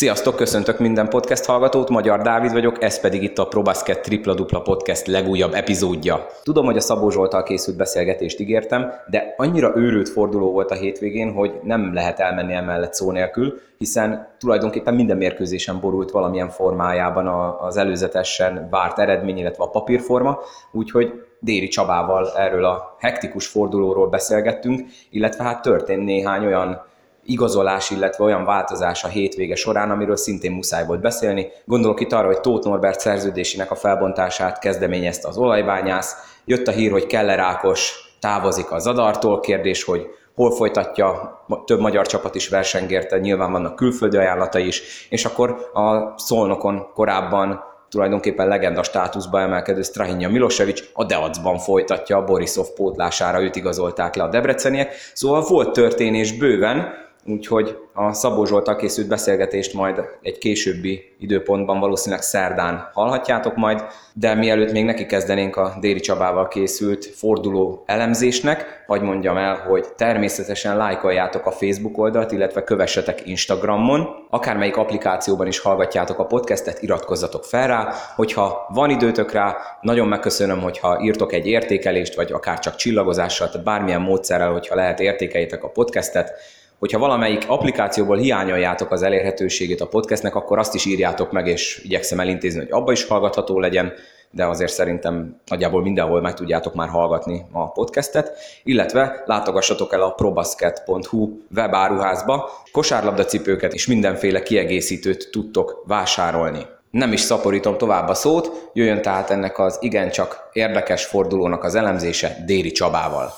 Sziasztok, köszöntök minden podcast hallgatót, Magyar Dávid vagyok, ez pedig itt a ProBasket Tripla Dupla Podcast legújabb epizódja. Tudom, hogy a Szabó Zsoltal készült beszélgetést ígértem, de annyira őrült forduló volt a hétvégén, hogy nem lehet elmenni emellett szó nélkül, hiszen tulajdonképpen minden mérkőzésen borult valamilyen formájában az előzetesen várt eredmény, illetve a papírforma, úgyhogy Déri Csabával erről a hektikus fordulóról beszélgettünk, illetve hát történt néhány olyan igazolás, illetve olyan változás a hétvége során, amiről szintén muszáj volt beszélni. Gondolok itt arra, hogy Tóth Norbert szerződésének a felbontását kezdeményezte az olajbányász. Jött a hír, hogy Keller Ákos távozik a Zadartól, kérdés, hogy hol folytatja, több magyar csapat is versengérte, nyilván vannak külföldi ajánlatai is, és akkor a Szolnokon korábban tulajdonképpen legenda státuszba emelkedő Strahinja Milosevic a Deacban folytatja, Borisov pótlására őt igazolták le a debreceniek, szóval volt történés bőven, úgyhogy a Szabó Zsoltal készült beszélgetést majd egy későbbi időpontban, valószínűleg szerdán hallhatjátok majd, de mielőtt még neki kezdenénk a Déri Csabával készült forduló elemzésnek, vagy mondjam el, hogy természetesen lájkoljátok a Facebook oldalt, illetve kövessetek Instagramon, akármelyik applikációban is hallgatjátok a podcastet, iratkozzatok fel rá, hogyha van időtök rá, nagyon megköszönöm, hogyha írtok egy értékelést, vagy akár csak csillagozással, tehát bármilyen módszerrel, hogyha lehet értékeljétek a podcastet, hogyha valamelyik applikációból hiányoljátok az elérhetőségét a podcastnek, akkor azt is írjátok meg, és igyekszem elintézni, hogy abba is hallgatható legyen, de azért szerintem nagyjából mindenhol meg tudjátok már hallgatni a podcastet, illetve látogassatok el a probasket.hu webáruházba, kosárlabdacipőket és mindenféle kiegészítőt tudtok vásárolni. Nem is szaporítom tovább a szót, jöjjön tehát ennek az igencsak érdekes fordulónak az elemzése Déri Csabával.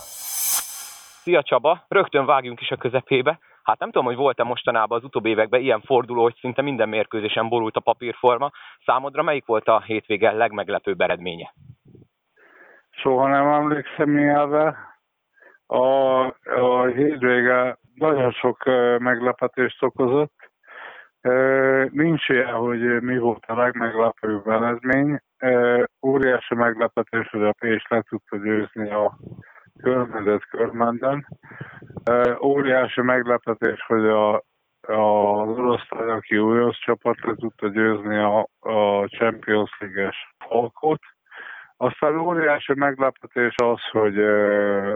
Szia Csaba, rögtön vágjunk is a közepébe. Hát nem tudom, hogy volt-e mostanában az utóbbi években ilyen forduló, hogy szinte minden mérkőzésen borult a papírforma. Számodra melyik volt a hétvége legmeglepőbb eredménye? Soha nem emlékszem ilyenre. A, a hétvége nagyon sok meglepetést okozott. Nincs ilyen, hogy mi volt a legmeglepőbb eredmény. Óriási meglepetés, hogy a Pés le tudta győzni a körmezett körmenden. Óriási meglepetés, hogy a, a, az oroszlány, aki orosz csapat le tudta győzni a, a Champions League-es Falkot. Aztán óriási meglepetés az, hogy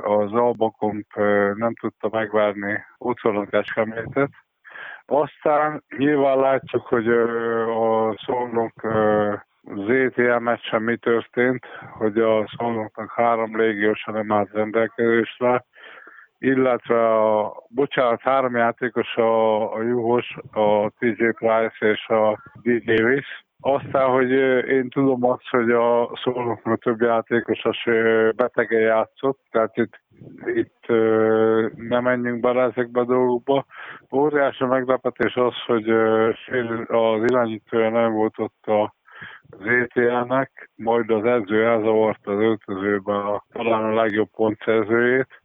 az Albakomp nem tudta megvárni otthon a Aztán nyilván látjuk, hogy a Szolnok az ETL meccsen mi történt, hogy a Szolnoknak három légiósa nem állt rendelkezésre, illetve a, bocsánat, három játékos a, a Juhos, a TJ Price és a DJ Davis. Aztán, hogy én tudom azt, hogy a szolnoknak több játékos az betegen játszott, tehát itt, itt nem menjünk bele ezekbe a dolgokba. Óriási meglepetés az, hogy az irányítója nem volt ott a az ETL-nek, majd az edző elzavarta az öltözőben a, talán a legjobb pontszerzőjét.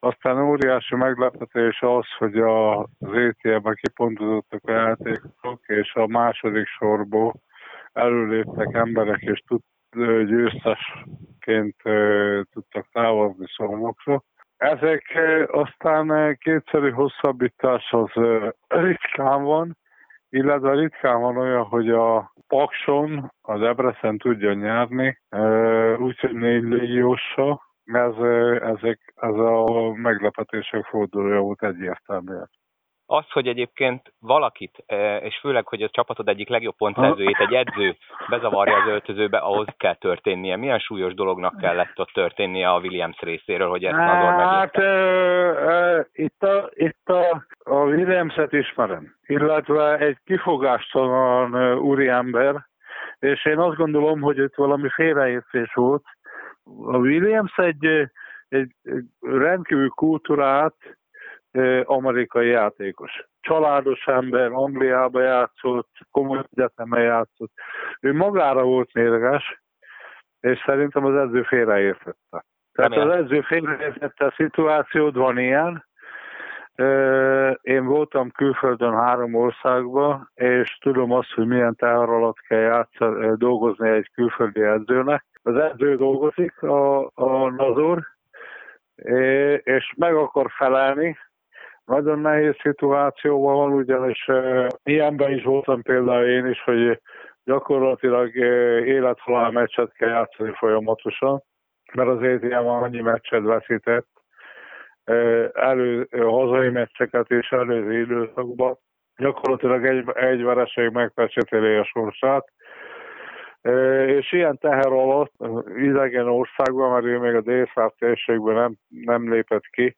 Aztán óriási meglepetés az, hogy a, az ETL-ben kipontozottak a játékok, és a második sorból előléptek emberek, és tud, győztesként tudtak távozni szomokra. Ezek aztán kétszeri hosszabbítás az ritkán van, illetve ritkán van olyan, hogy a Pakson a Debrecen tudja nyerni, úgyhogy négy légiósa, ez, ezek, ez a meglepetések fordulója volt egyértelműen az, hogy egyébként valakit, e, és főleg, hogy a csapatod egyik legjobb pontszerzőjét egy edző bezavarja az öltözőbe, ahhoz kell történnie. Milyen súlyos dolognak kellett ott történnie a Williams részéről, hogy ezt Nazor Hát e, e, itt, a, itt a, a Williams-et ismerem, illetve egy kifogástalan úriember, és én azt gondolom, hogy itt valami félreértés volt. A Williams egy, egy, egy rendkívül kultúrát, amerikai játékos. Családos ember, Angliába játszott, komoly egyetemen játszott. Ő magára volt mérges, és szerintem az edző félreértette. Tehát az edző félreértette a szituációt, van ilyen. Én voltam külföldön három országban, és tudom azt, hogy milyen teher alatt kell játszani, dolgozni egy külföldi edzőnek. Az edző dolgozik, a, a Nazor, és meg akar felelni, nagyon nehéz szituációban van, ugyanis ilyenben is voltam például én is, hogy gyakorlatilag élethalál meccset kell játszani folyamatosan, mert az ETM annyi meccset veszített, elő, hazai meccseket és előző időszakban. Gyakorlatilag egy, egy vereség megpecsételi a sorsát, és ilyen teher alatt idegen országban, mert ő még a délszláv térségben nem, nem lépett ki,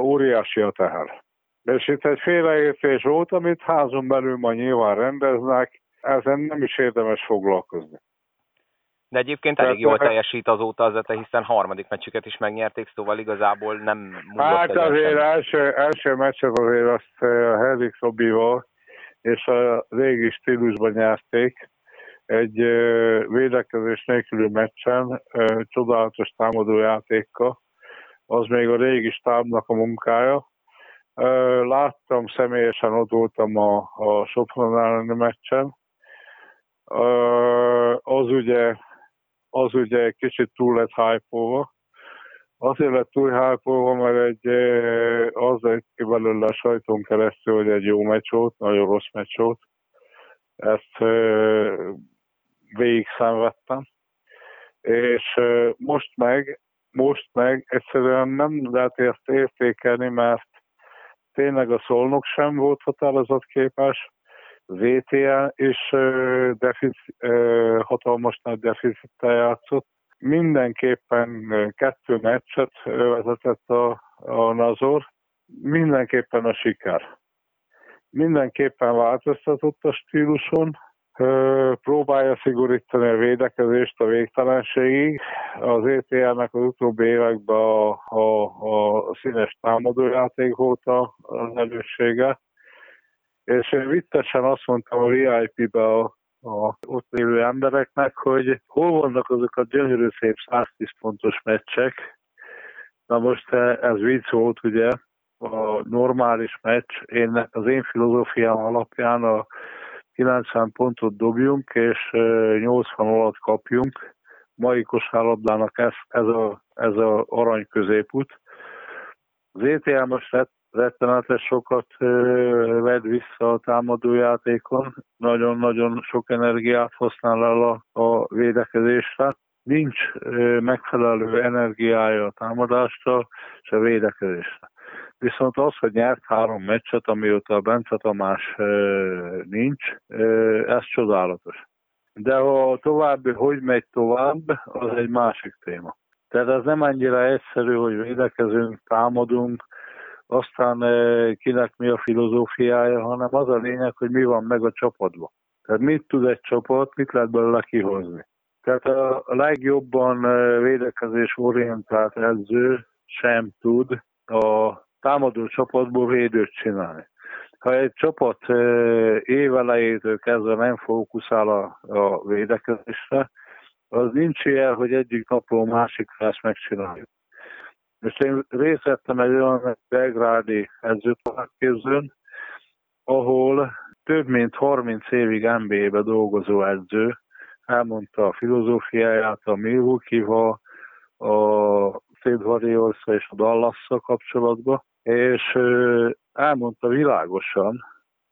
óriási a teher. És itt egy félreértés volt, amit házon belül ma nyilván rendeznek, ezen nem is érdemes foglalkozni. De egyébként elég jól teljesít azóta az ETE, hiszen harmadik meccsüket is megnyerték, szóval igazából nem Hát azért első, első meccset azért azt a Henrik Robival és a régi stílusban nyerték, egy védekezés nélküli meccsen, csodálatos támadójátékkal, az még a régi stábnak a munkája. Láttam személyesen, ott voltam a, a Sopron elleni meccsen. Az ugye, az ugye kicsit túl lett hype Azért lett túl hype mert egy, az egy ki belőle a sajton keresztül, hogy egy jó meccs volt, nagyon rossz meccs volt. Ezt végig szenvedtem. És most meg most meg egyszerűen nem lehet ezt értékelni, mert tényleg a szolnok sem volt határozatképes, VTL is defic, hatalmas nagy deficittel játszott. Mindenképpen kettő meccset vezetett a, a Nazor, mindenképpen a siker. Mindenképpen változtatott a stíluson, próbálja szigorítani a védekezést a végtelenségig. Az ETL-nek az utóbbi években a, a, a színes támadójáték volt az elősége. És én vittesen azt mondtam a VIP-be a, a ott élő embereknek, hogy hol vannak azok a gyönyörű szép 110 pontos meccsek. Na most ez vicc volt, ugye, a normális meccs, én, az én filozófiám alapján a 90 pontot dobjunk, és 80 alatt kapjunk. Mai kosárlabdának ez, ez, a, ez a arany középút. Az ETL most rettenetes sokat ved vissza a támadójátékon, nagyon-nagyon sok energiát használ el a, a védekezésre. Nincs megfelelő energiája a támadásra és a védekezésre. Viszont az, hogy nyert három meccset, amióta a Bence Tamás nincs, ez csodálatos. De a további, hogy megy tovább, az egy másik téma. Tehát ez nem annyira egyszerű, hogy védekezünk, támadunk, aztán kinek mi a filozófiája, hanem az a lényeg, hogy mi van meg a csapatban. Tehát mit tud egy csapat, mit lehet belőle kihozni. Tehát a legjobban védekezés orientált edző sem tud a támadó csapatból védőt csinálni. Ha egy csapat évelejétől kezdve nem fókuszál a, a védekezésre, az nincs ilyen, hogy egyik napról másikra ezt megcsináljuk. És én részt vettem egy olyan belgrádi edzőtovábbképzőn, ahol több mint 30 évig NBA-be dolgozó edző elmondta a filozófiáját a Milwaukee-val, a State és a dallas kapcsolatban, és elmondta világosan,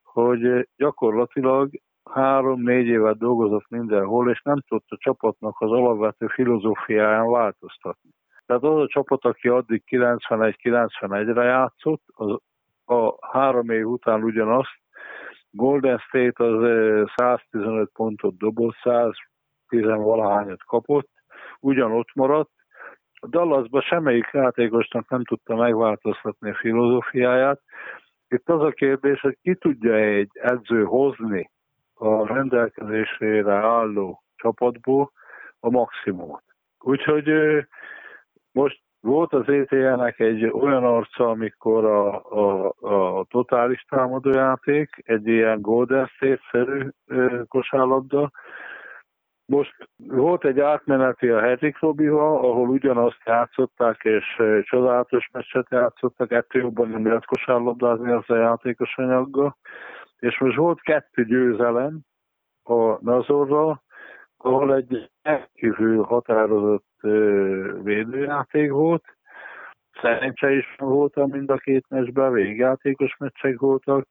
hogy gyakorlatilag három-négy évet dolgozott mindenhol, és nem tudta csapatnak az alapvető filozófiáján változtatni. Tehát az a csapat, aki addig 91-91-re játszott, az a három év után ugyanazt, Golden State az 115 pontot dobott, 110 valahányat kapott, ugyanott maradt, a Dallasban semmelyik játékosnak nem tudta megváltoztatni a filozófiáját. Itt az a kérdés, hogy ki tudja egy edző hozni a rendelkezésére álló csapatból a maximumot. Úgyhogy most volt az ETL-nek egy olyan arca, amikor a, a, a totális támadójáték, egy ilyen Golden State-szerű kosárlabda, most volt egy átmeneti a Hedrick Robival, ahol ugyanazt játszották, és csodálatos meccset játszottak, ettől jobban nem lehet kosárlabdázni az a játékos anyaggal. És most volt kettő győzelem a Nazorral, ahol egy kívül határozott védőjáték volt, szerencse is voltam mind a két meccsben, végjátékos meccsek voltak,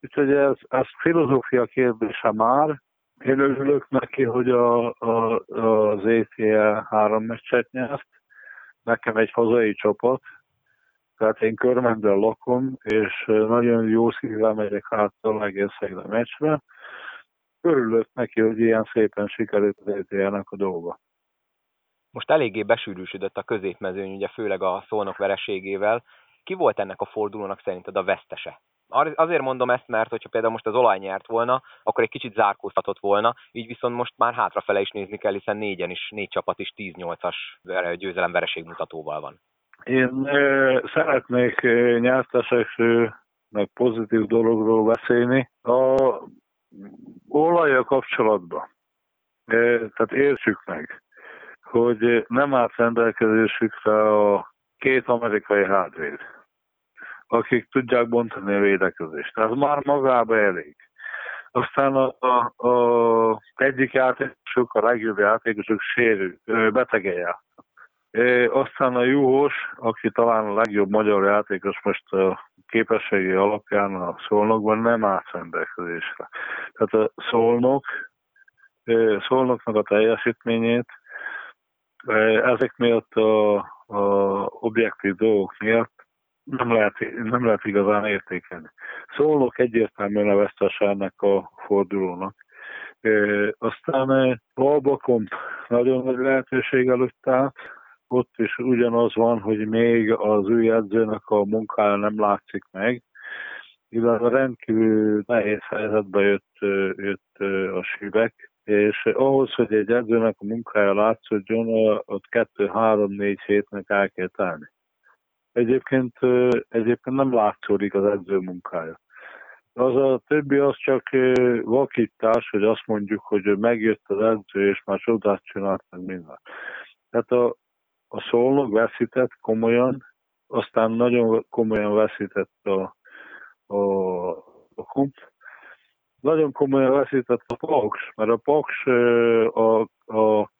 úgyhogy ez, ez filozófia kérdése már. Én örülök neki, hogy a, a, az ETL három meccset nyert, nekem egy hazai csapat, tehát én körmendel lakom, és nagyon jó szívvel megyek hátra egész a meccsre. Örülök neki, hogy ilyen szépen sikerült az etl a dolga. Most eléggé besűrűsödött a középmezőny, ugye főleg a szónok vereségével. Ki volt ennek a fordulónak szerinted a vesztese? Azért mondom ezt, mert hogyha például most az olaj nyert volna, akkor egy kicsit zárkóztatott volna, így viszont most már hátrafele is nézni kell, hiszen négyen is, négy csapat is 10-8-as győzelem vereség mutatóval van. Én e, szeretnék nyertesekről, meg pozitív dologról beszélni. A olajja kapcsolatban, e, tehát értsük meg, hogy nem állt rendelkezésükre a két amerikai hátvéd, akik tudják bontani a védekezést. Ez már magába elég. Aztán a, a, a egyik játékosok, a legjobb játékosok sérül, betege játszott. Aztán a Juhos, aki talán a legjobb magyar játékos most a képességi alapján a szolnokban nem állt rendelkezésre. Tehát a szolnok, szolnoknak a teljesítményét ezek miatt a, a objektív dolgok miatt nem lehet, nem lehet igazán értékelni. Szólok egyértelműen a veszteságnak a fordulónak. E, aztán Balbakon nagyon nagy lehetőség előtt állt, ott is ugyanaz van, hogy még az ő edzőnek a munkája nem látszik meg, illetve rendkívül nehéz helyzetbe jött, jött a sívek, és ahhoz, hogy egy edzőnek a munkája látszódjon, ott kettő-három-négy hétnek el kell tenni. Egyébként, egyébként nem látszódik az edző munkája. Az a többi az csak vakítás, hogy azt mondjuk, hogy megjött az edző, és már csodát csinált meg minden. Tehát a, a szolnok veszített komolyan, aztán nagyon komolyan veszített a, a, a kump, nagyon komolyan veszített a Paks, mert a Paks a, a,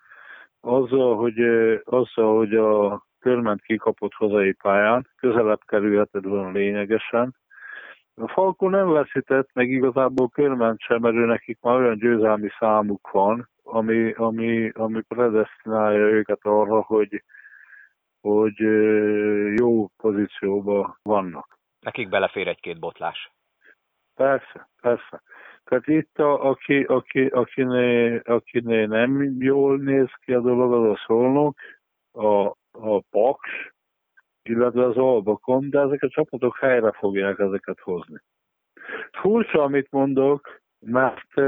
azzal, hogy, azzal, hogy a körment kikapott hazai pályán, közelebb kerülheted volna lényegesen. A Falko nem veszített, meg igazából körment sem, mert ő nekik már olyan győzelmi számuk van, ami, ami, ami predestinálja őket arra, hogy, hogy jó pozícióban vannak. Nekik belefér egy-két botlás. Persze, persze. Tehát itt, a, aki, aki, akiné, akiné nem jól néz ki a dolog, az a szolnok, a, a Paks, illetve az Albakon, de ezek a csapatok helyre fogják ezeket hozni. Furcsa, amit mondok, mert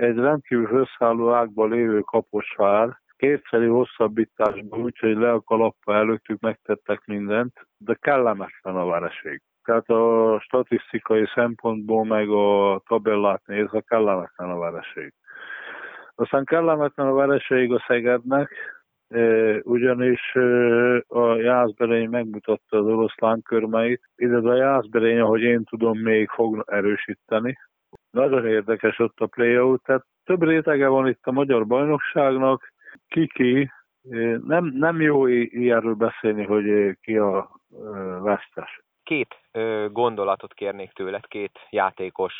egy rendkívül összeálló ágban lévő kaposvár kétszeri hosszabbításban, úgyhogy le a kalappa előttük megtettek mindent, de kellemetlen a vereség. Tehát a statisztikai szempontból meg a tabellát nézve kellemetlen a vereség. Aztán kellemetlen a vereség a Szegednek, ugyanis a Jászberény megmutatta az oroszlán körmeit, illetve a Jászberény, ahogy én tudom, még fog erősíteni. Nagyon érdekes ott a play tehát több rétege van itt a magyar bajnokságnak, kiki, nem, nem jó ilyenről beszélni, hogy ki a vesztes két gondolatot kérnék tőled, két játékos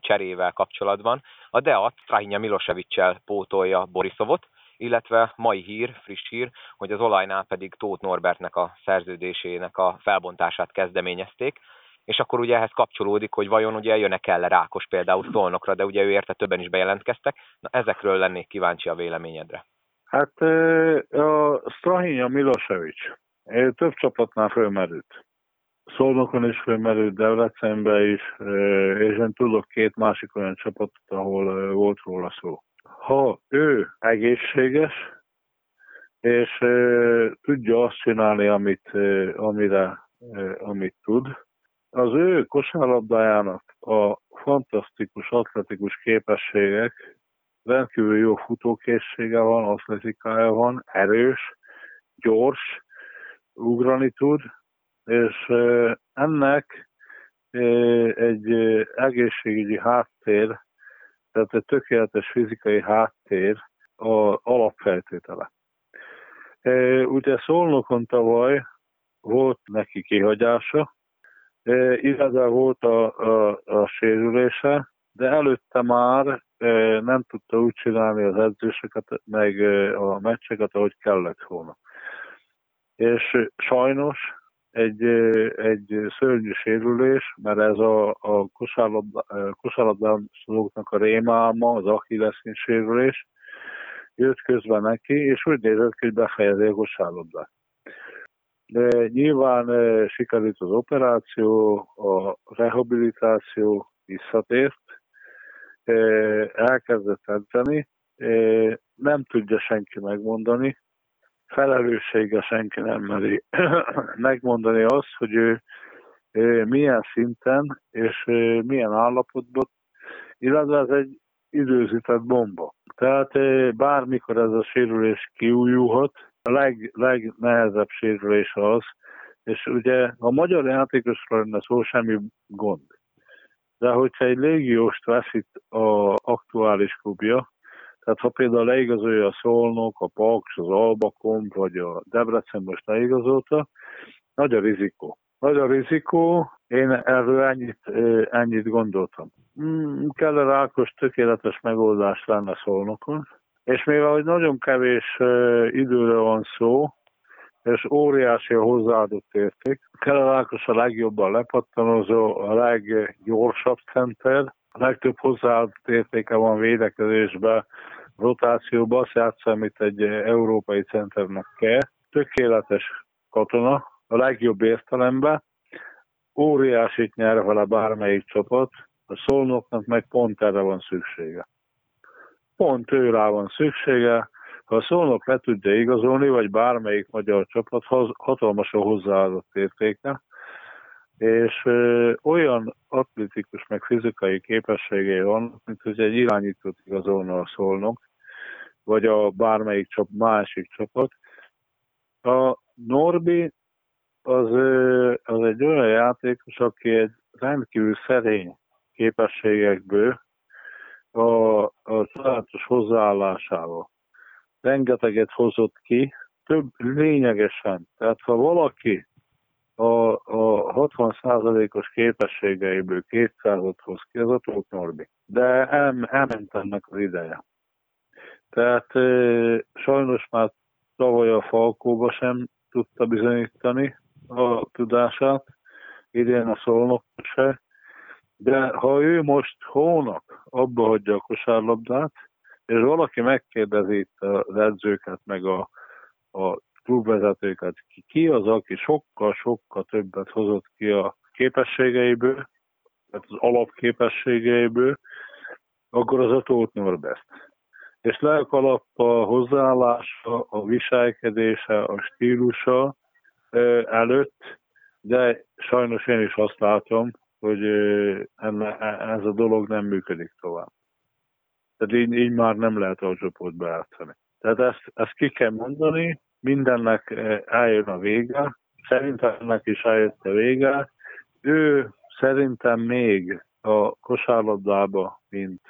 cserével kapcsolatban. A Deat Strahinja Milosevic pótolja Borisovot, illetve mai hír, friss hír, hogy az olajnál pedig Tóth Norbertnek a szerződésének a felbontását kezdeményezték, és akkor ugye ehhez kapcsolódik, hogy vajon ugye jön-e kell Rákos például Szolnokra, de ugye ő érte többen is bejelentkeztek. Na ezekről lennék kíváncsi a véleményedre. Hát a Strahinja Milosevic több csapatnál fölmerült. Szolnokon is fölmerült, Debrecenbe is, és én tudok két másik olyan csapatot, ahol volt róla szó. Ha ő egészséges, és tudja azt csinálni, amit, amire, amit tud, az ő kosárlabdájának a fantasztikus atletikus képességek, rendkívül jó futókészsége van, atletikája van, erős, gyors, ugrani tud, és ennek egy egészségügyi háttér, tehát egy tökéletes fizikai háttér a alapfeltétele. Ugye Szolnokon tavaly volt neki kihagyása, illetve volt a, a, a sérülése, de előtte már nem tudta úgy csinálni az edzéseket, meg a meccseket, ahogy kellett volna. És sajnos egy, egy szörnyű sérülés, mert ez a, a kosárlabdázóknak a rémálma, az achilleszín sérülés, jött közben neki, és úgy nézett ki, hogy befejezi a kosárlabdát. De nyilván sikerült az operáció, a rehabilitáció visszatért, elkezdett edzeni, nem tudja senki megmondani, felelőssége senki nem meri megmondani azt, hogy ő, milyen szinten és milyen állapotban, illetve ez egy időzített bomba. Tehát bármikor ez a sérülés kiújulhat, a leg, legnehezebb sérülés az, és ugye a magyar játékosról lenne szó semmi gond. De hogyha egy légióst veszít a aktuális klubja, tehát ha például leigazolja a Szolnok, a Paks, az Albakom, vagy a Debrecen most leigazolta, nagy a rizikó. Nagy a rizikó, én erről ennyit, ennyit gondoltam. Hmm, Keller Ákos tökéletes megoldás lenne Szolnokon, és mivel hogy nagyon kevés időre van szó, és óriási a hozzáadott érték. Keller Ákos a legjobban lepattanozó, a leggyorsabb center, a legtöbb hozzáadott értéke van védekezésben, rotációban, azt játsza, amit egy európai centernek kell. Tökéletes katona, a legjobb értelemben, óriásit nyer vele bármelyik csapat, a szolnoknak meg pont erre van szüksége. Pont ő rá van szüksége, ha a szolnok le tudja igazolni, vagy bármelyik magyar csapat, hatalmas a hozzáadott értéke, és ö, olyan atletikus, meg fizikai képességei van, mint hogy egy irányítót igazolna a szolnok, vagy a bármelyik csap, másik csapat. A Norbi az, az egy olyan játékos, aki egy rendkívül szerény képességekből a, a családos hozzáállásával rengeteget hozott ki, több lényegesen. Tehát ha valaki a, a 60%-os képességeiből 200-ot hoz ki, az a Norbi. De el, elment ennek az ideje. Tehát sajnos már tavaly a Falkóba sem tudta bizonyítani a tudását, idén a Szolnok se, de ha ő most hónap abba hagyja a kosárlabdát, és valaki megkérdezi itt az edzőket, meg a, a klubvezetőket, ki az, aki sokkal-sokkal többet hozott ki a képességeiből, tehát az alapképességeiből, akkor az a Tóth Norbert. És lelkalap a hozzáállása, a viselkedése, a stílusa előtt, de sajnos én is azt látom, hogy ez a dolog nem működik tovább. Tehát így, így már nem lehet a csoportba játszani. Tehát ezt, ezt ki kell mondani, mindennek eljön a vége, szerintem ennek is eljött a vége. Ő szerintem még a kosárlabdába, mint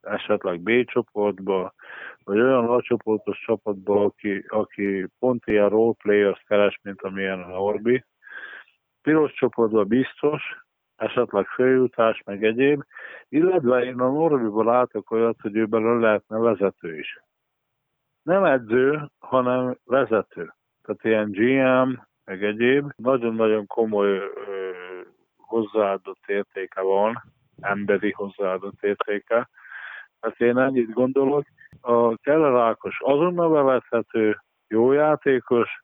esetleg B csoportba, vagy olyan A csoportos csapatba, aki, aki pont ilyen role players keres, mint amilyen a Orbi. Piros csoportban biztos, esetleg főjutás, meg egyéb, illetve én a Norbiból látok olyat, hogy ő belőle lehetne vezető is. Nem edző, hanem vezető. Tehát ilyen GM, meg egyéb. Nagyon-nagyon komoly ö, hozzáadott értéke van, emberi hozzáadott értéke. Hát én ennyit gondolok. A Keller Ákos azonnal bevethető, jó játékos,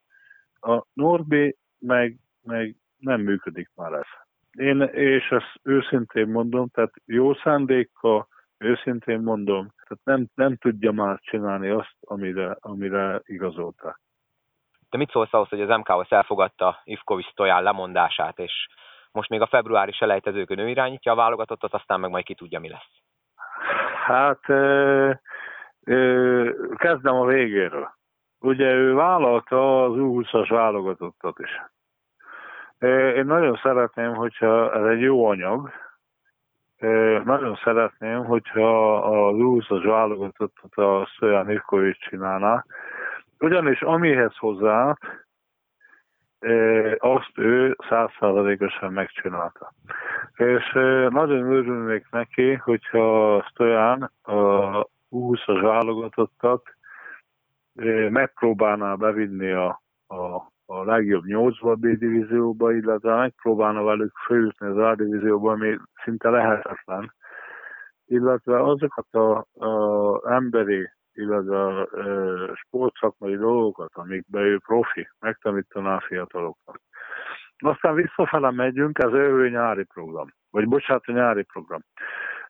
a Norbi meg, meg nem működik már ez. Én, és ezt őszintén mondom, tehát jó szándékkal, őszintén mondom, tehát nem, nem tudja már csinálni azt, amire, amire igazolta. De mit szólsz ahhoz, hogy az MKOS elfogadta Ivkovics Toján lemondását, és most még a februári selejtezőkön ő irányítja a válogatottat, aztán meg majd ki tudja, mi lesz? Hát ö, ö, kezdem a végéről. Ugye ő vállalta az U20-as válogatottat is. Én nagyon szeretném, hogyha ez egy jó anyag, nagyon szeretném, hogyha az úszas válogatottat a Szoján Ivkovics csinálná, ugyanis amihez hozzá azt ő százszázalékosan megcsinálta. És nagyon örülnék neki, hogyha Stojan a 20-as válogatottak megpróbálná bevinni a, a a legjobb 8 B divízióba, illetve megpróbálna velük főjutni az A divízióba, ami szinte lehetetlen. Illetve azokat a, a emberi, illetve a, a sportszakmai dolgokat, amikbe ő profi, megtanítaná a fiataloknak. Aztán visszafele megyünk, ez ő nyári program, vagy bocsánat, a nyári program.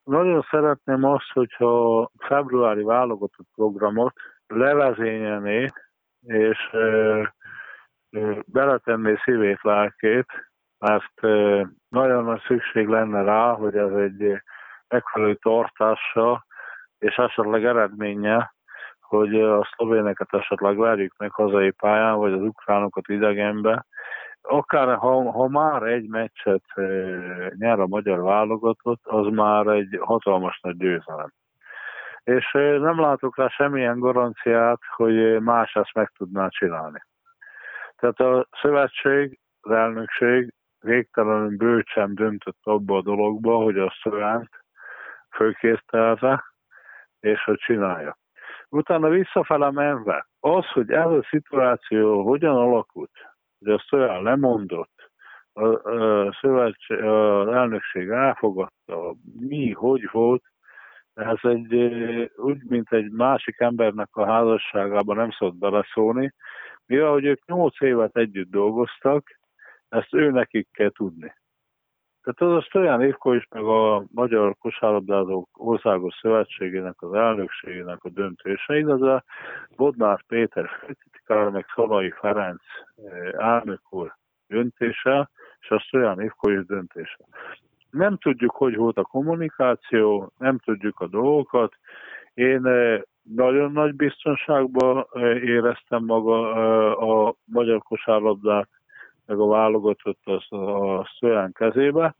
Nagyon szeretném azt, hogyha februári válogatott programot levezényelné, és beletenné szívét, lelkét, mert nagyon nagy szükség lenne rá, hogy ez egy megfelelő tartása és esetleg eredménye, hogy a szlovéneket esetleg verjük meg hazai pályán, vagy az ukránokat idegenbe. Akár ha, ha már egy meccset nyer a magyar válogatott, az már egy hatalmas nagy győzelem. És nem látok rá semmilyen garanciát, hogy más ezt meg tudná csinálni. Tehát a szövetség, az elnökség végtelenül bőcsen döntött abba a dologba, hogy a szövánt fölkésztelve, és hogy csinálja. Utána visszafele menve, az, hogy ez a szituáció hogyan alakult, hogy a szöván lemondott, a, a szövetség, az elnökség elfogadta, mi, hogy volt, ez egy úgy, mint egy másik embernek a házasságában nem szabad beleszólni, mivel hogy ők nyolc évet együtt dolgoztak, ezt ő nekik kell tudni. Tehát az Stojan is, meg a Magyar Kosárlabdázók Országos Szövetségének, az elnökségének a döntése, illetve Bodnár Péter főtitkár, meg Szalai Ferenc eh, elnök úr döntése, és a Stojan Évko is döntése. Nem tudjuk, hogy volt a kommunikáció, nem tudjuk a dolgokat. Én eh, nagyon nagy biztonságban éreztem maga a magyar kosárlabdát, meg a válogatott a, a Szoján kezébe.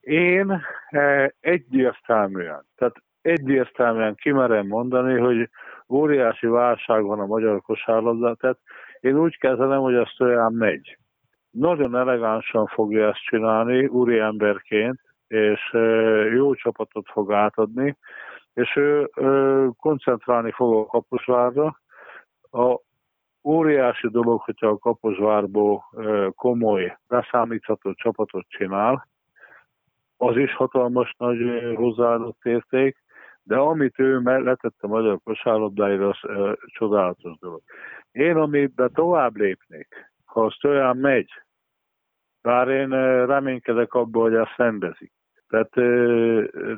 Én egyértelműen, tehát egyértelműen kimerem mondani, hogy óriási válság van a magyar kosárlabdát, tehát én úgy kezelem, hogy a Szoján megy. Nagyon elegánsan fogja ezt csinálni, úri emberként, és jó csapatot fog átadni, és ő, koncentrálni fog a Kaposvárra. A óriási dolog, hogyha a Kaposvárból komoly, beszámítható csapatot csinál, az is hatalmas nagy hozzáadott érték, de amit ő letett a magyar kosárlabdáira, az e, csodálatos dolog. Én, amiben tovább lépnék, ha az olyan megy, bár én reménykedek abban, hogy ezt rendezik, tehát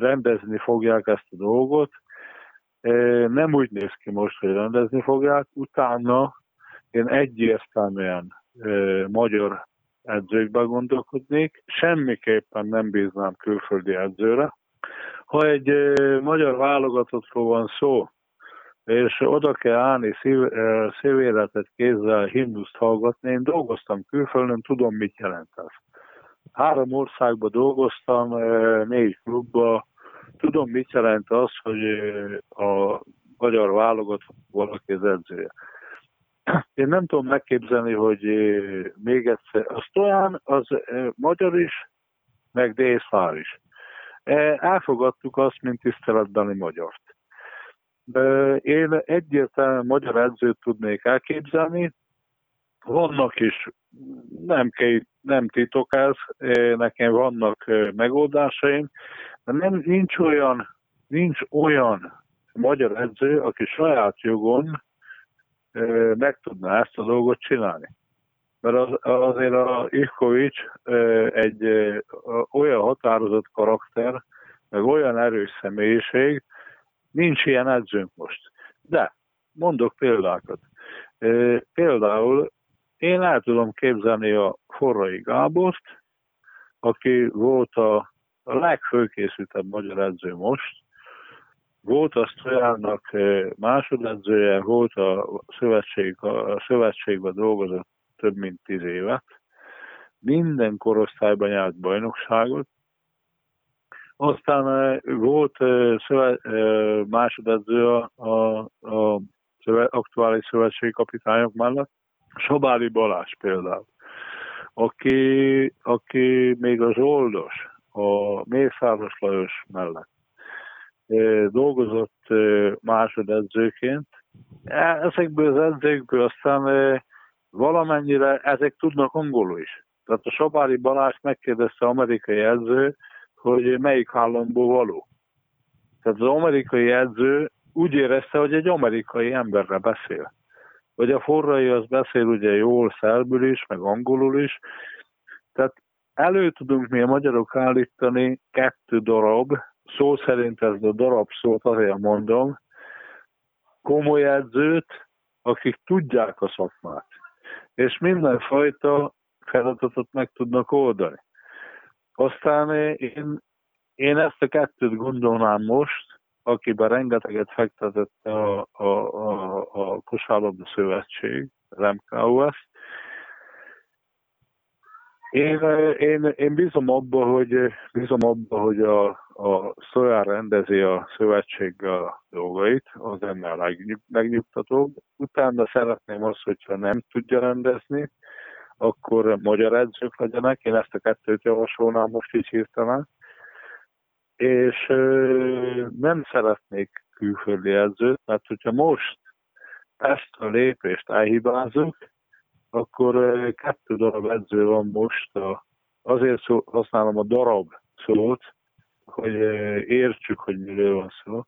rendezni fogják ezt a dolgot. Nem úgy néz ki most, hogy rendezni fogják. Utána én egyértelműen magyar edzőkbe gondolkodnék. Semmiképpen nem bíznám külföldi edzőre. Ha egy magyar válogatottról van szó, és oda kell állni szív, szívéletet kézzel himnuszt hallgatni, én dolgoztam külföldön, tudom, mit jelent ez. Három országban dolgoztam, négy klubba. Tudom, mit jelent az, hogy a magyar válogatott valaki az edzője. Én nem tudom megképzelni, hogy még egyszer, a Stojan az magyar is, meg Dészár is. Elfogadtuk azt, mint tiszteletbeni magyart. Én egyértelműen magyar edzőt tudnék elképzelni, vannak is, nem, kell, nem titok ez, nekem vannak megoldásaim, de nem, nincs olyan, nincs olyan magyar edző, aki saját jogon meg tudná ezt a dolgot csinálni. Mert az, azért a Ivkovics egy olyan határozott karakter, meg olyan erős személyiség, nincs ilyen edzőnk most. De mondok példákat. Például én el tudom képzelni a Forrai Gábort, aki volt a legfőkészültebb magyar edző most, volt a Stojának eh, másodedzője, volt a, szövetség, a szövetségben dolgozott több mint tíz évet, minden korosztályban nyert bajnokságot, aztán eh, volt eh, szövet, másodedző a, a, a szövet, aktuális szövetségkapitányok mellett, Sobáli Balázs például. aki, aki még az Oldos, a Mészáros Lajos mellett dolgozott másodedzőként. E, ezekből az edzőkből aztán valamennyire ezek tudnak angolul is. Tehát a Sabári Balázs megkérdezte amerikai edző, hogy melyik államból való. Tehát az amerikai edző úgy érezte, hogy egy amerikai emberre beszél. Vagy a forrai az beszél ugye jól szerbül is, meg angolul is. Tehát elő tudunk mi a magyarok állítani kettő darab, szó szerint ez a darab szót azért mondom, komoly edzőt, akik tudják a szakmát, és mindenfajta feladatot meg tudnak oldani. Aztán én, én ezt a kettőt gondolnám most, akiben rengeteget fektetett a, a, a, a Kosárlabda Szövetség, az MKOS. Én, én, én bízom abba, hogy, bízom abba, hogy a, a Szojár rendezi a szövetség a dolgait, az ennél legnyugtatóbb. Utána szeretném azt, hogyha nem tudja rendezni, akkor magyar edzők legyenek. Én ezt a kettőt javasolnám most így hirtelen és nem szeretnék külföldi edzőt, mert hogyha most ezt a lépést elhibázunk, akkor kettő darab edző van most, a, azért szó, használom a darab szót, hogy értsük, hogy miről van szó.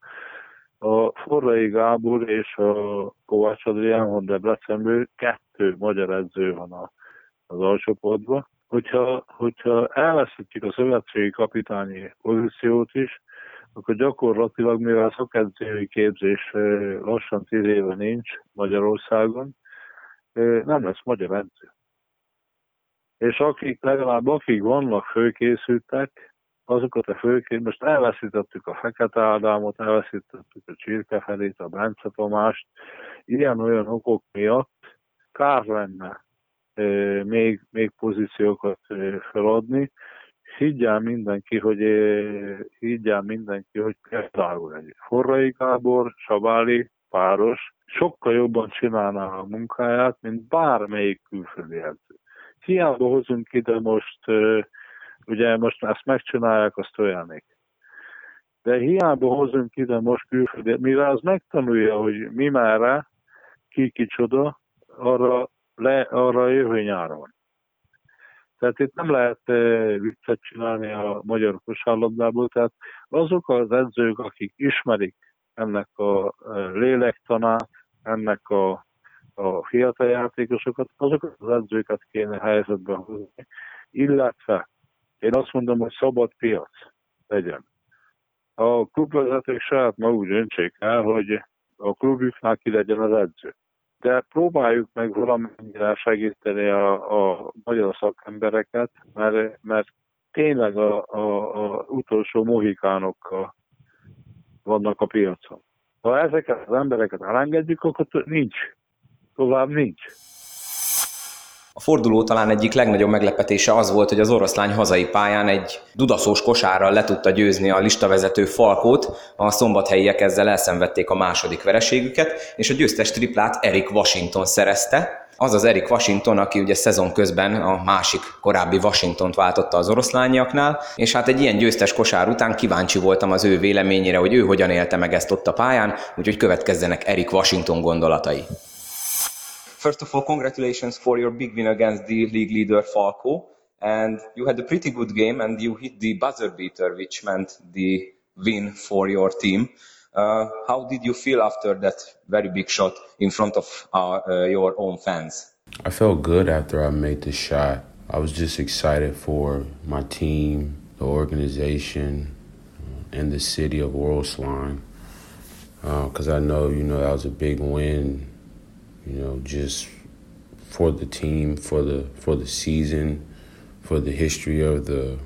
A Forrai Gábor és a Kovács Adrián Debrecenből kettő magyar edző van a, az alsóportban hogyha, hogyha elveszítjük a szövetségi kapitányi pozíciót is, akkor gyakorlatilag, mivel szakedzői képzés lassan tíz éve nincs Magyarországon, nem lesz magyar edző. És akik, legalább akik vannak főkészültek, azokat a főként, most elveszítettük a Fekete Ádámot, elveszítettük a Csirkefelét, a Bence Tomást, ilyen-olyan okok miatt kár lenne még, még pozíciókat feladni. Higgyel mindenki, hogy higgyel mindenki, hogy például egy Forrai Gábor, Sabáli, páros, sokkal jobban csinálná a munkáját, mint bármelyik külföldi edző. Hiába hozunk ide most, ugye most ezt megcsinálják, azt olyanik. De hiába hozunk ide most külföldi, mivel az megtanulja, hogy mi merre, ki kicsoda, arra le arra jövő nyáron. Tehát itt nem lehet viccet csinálni a magyar kosárlabdából, tehát azok az edzők, akik ismerik ennek a lélektanát, ennek a, a fiatal játékosokat, azokat az edzőket kéne helyzetbe hozni, illetve én azt mondom, hogy szabad piac legyen. A klubvezetők saját maguk döntsék el, hogy a klubjuknál ki legyen az edző de próbáljuk meg valamennyire segíteni a, a magyar szakembereket, mert, mert tényleg a, a, a utolsó mohikánok vannak a piacon. Ha ezeket az embereket elengedjük, akkor nincs. Tovább nincs. A forduló talán egyik legnagyobb meglepetése az volt, hogy az oroszlány hazai pályán egy dudaszós kosárral le tudta győzni a listavezető Falkót, a szombathelyiek ezzel elszenvedték a második vereségüket, és a győztes triplát Erik Washington szerezte, az az Erik Washington, aki ugye szezon közben a másik korábbi Washingtont váltotta az oroszlányiaknál, és hát egy ilyen győztes kosár után kíváncsi voltam az ő véleményére, hogy ő hogyan élte meg ezt ott a pályán, úgyhogy következzenek Erik Washington gondolatai. First of all, congratulations for your big win against the league leader Falco. And you had a pretty good game and you hit the buzzer beater, which meant the win for your team. Uh, how did you feel after that very big shot in front of uh, uh, your own fans? I felt good after I made the shot. I was just excited for my team, the organization, uh, and the city of Worldslime. Because uh, I know, you know, that was a big win you know, just for the team, for the for the season, for the history of the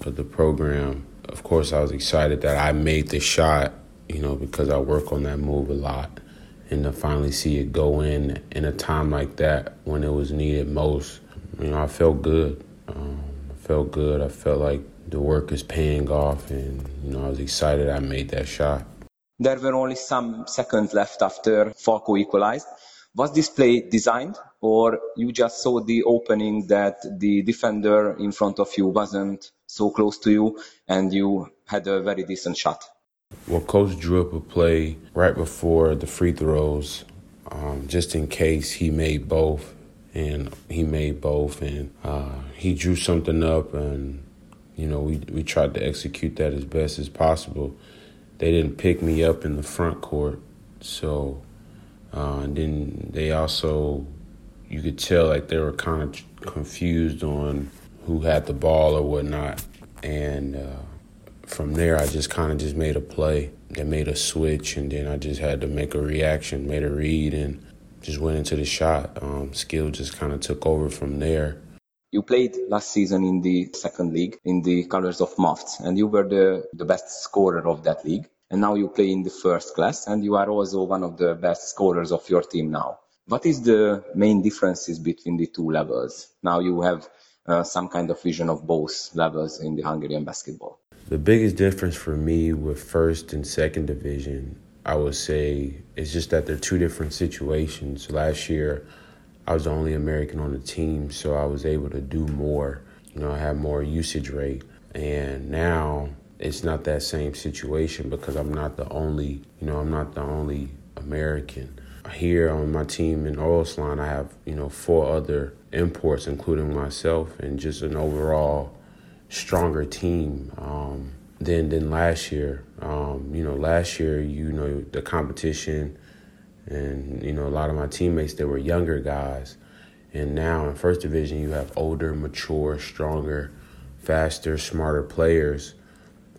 of the program. Of course, I was excited that I made the shot, you know, because I work on that move a lot, and to finally see it go in in a time like that when it was needed most, you know, I felt good. Um, I felt good. I felt like the work is paying off, and you know, I was excited I made that shot. There were only some seconds left after Falco equalized. Was this play designed or you just saw the opening that the defender in front of you wasn't so close to you and you had a very decent shot? Well, coach drew up a play right before the free throws, um, just in case he made both, and he made both, and uh, he drew something up, and you know we we tried to execute that as best as possible. They didn't pick me up in the front court, so uh, and then they also you could tell like they were kind of confused on who had the ball or whatnot, and. Uh, from there, I just kind of just made a play that made a switch, and then I just had to make a reaction, made a read, and just went into the shot. Um, skill just kind of took over from there. You played last season in the second league in the colors of Mofts, and you were the, the best scorer of that league. And now you play in the first class, and you are also one of the best scorers of your team now. What is the main differences between the two levels? Now you have uh, some kind of vision of both levels in the Hungarian basketball. The biggest difference for me with first and second division, I would say, is just that they're two different situations. Last year, I was the only American on the team, so I was able to do more. You know, I had more usage rate. And now it's not that same situation because I'm not the only, you know, I'm not the only American. Here on my team in Oroslan, I have, you know, four other imports, including myself, and just an overall stronger team um, than than last year. Um, you know, last year, you know, the competition and you know a lot of my teammates they were younger guys, and now in first division you have older, mature, stronger, faster, smarter players.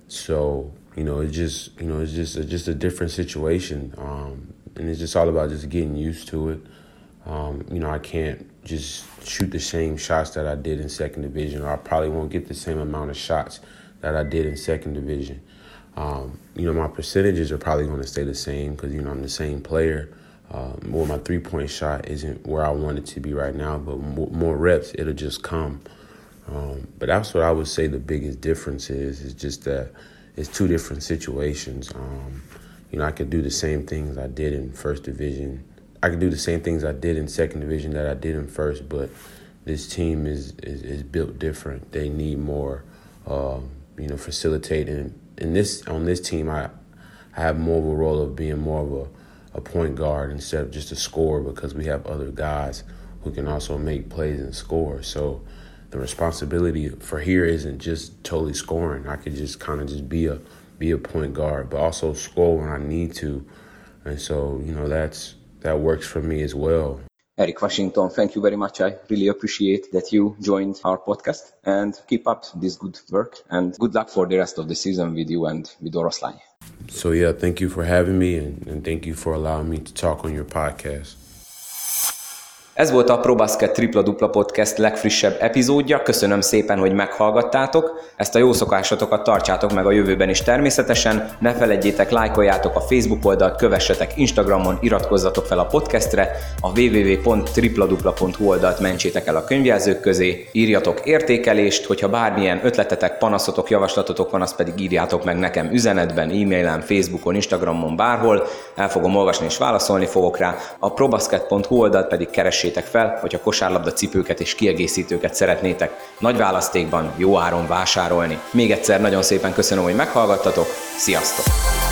So you know it's just you know it's just a, just a different situation, um, and it's just all about just getting used to it. Um, you know, I can't just shoot the same shots that I did in second division, or I probably won't get the same amount of shots that I did in second division. Um, you know, my percentages are probably going to stay the same because, you know, I'm the same player. Um, well, my three point shot isn't where I want it to be right now, but more, more reps, it'll just come. Um, but that's what I would say the biggest difference is, is just that it's two different situations. Um, you know, I could do the same things I did in first division I can do the same things I did in second division that I did in first, but this team is is, is built different. They need more, um, you know, facilitating. In this on this team, I I have more of a role of being more of a, a point guard instead of just a scorer because we have other guys who can also make plays and score. So the responsibility for here isn't just totally scoring. I could just kind of just be a be a point guard, but also score when I need to. And so, you know, that's that works for me as well. Eric Washington, thank you very much. I really appreciate that you joined our podcast and keep up this good work and good luck for the rest of the season with you and with Oroszlány. So yeah, thank you for having me and, and thank you for allowing me to talk on your podcast. Ez volt a ProBasket Tripla Dupla Podcast legfrissebb epizódja. Köszönöm szépen, hogy meghallgattátok. Ezt a jó szokásotokat tartsátok meg a jövőben is természetesen. Ne felejtjétek, lájkoljátok a Facebook oldalt, kövessetek Instagramon, iratkozzatok fel a podcastre, a www.tripladupla.hu oldalt mentsétek el a könyvjelzők közé, írjatok értékelést, hogyha bármilyen ötletetek, panaszotok, javaslatotok van, azt pedig írjátok meg nekem üzenetben, e-mailen, Facebookon, Instagramon, bárhol. El fogom olvasni és válaszolni fogok rá. A probasket.hu oldalt pedig keressétek keressétek fel, a kosárlabda cipőket és kiegészítőket szeretnétek nagy választékban jó áron vásárolni. Még egyszer nagyon szépen köszönöm, hogy meghallgattatok, sziasztok!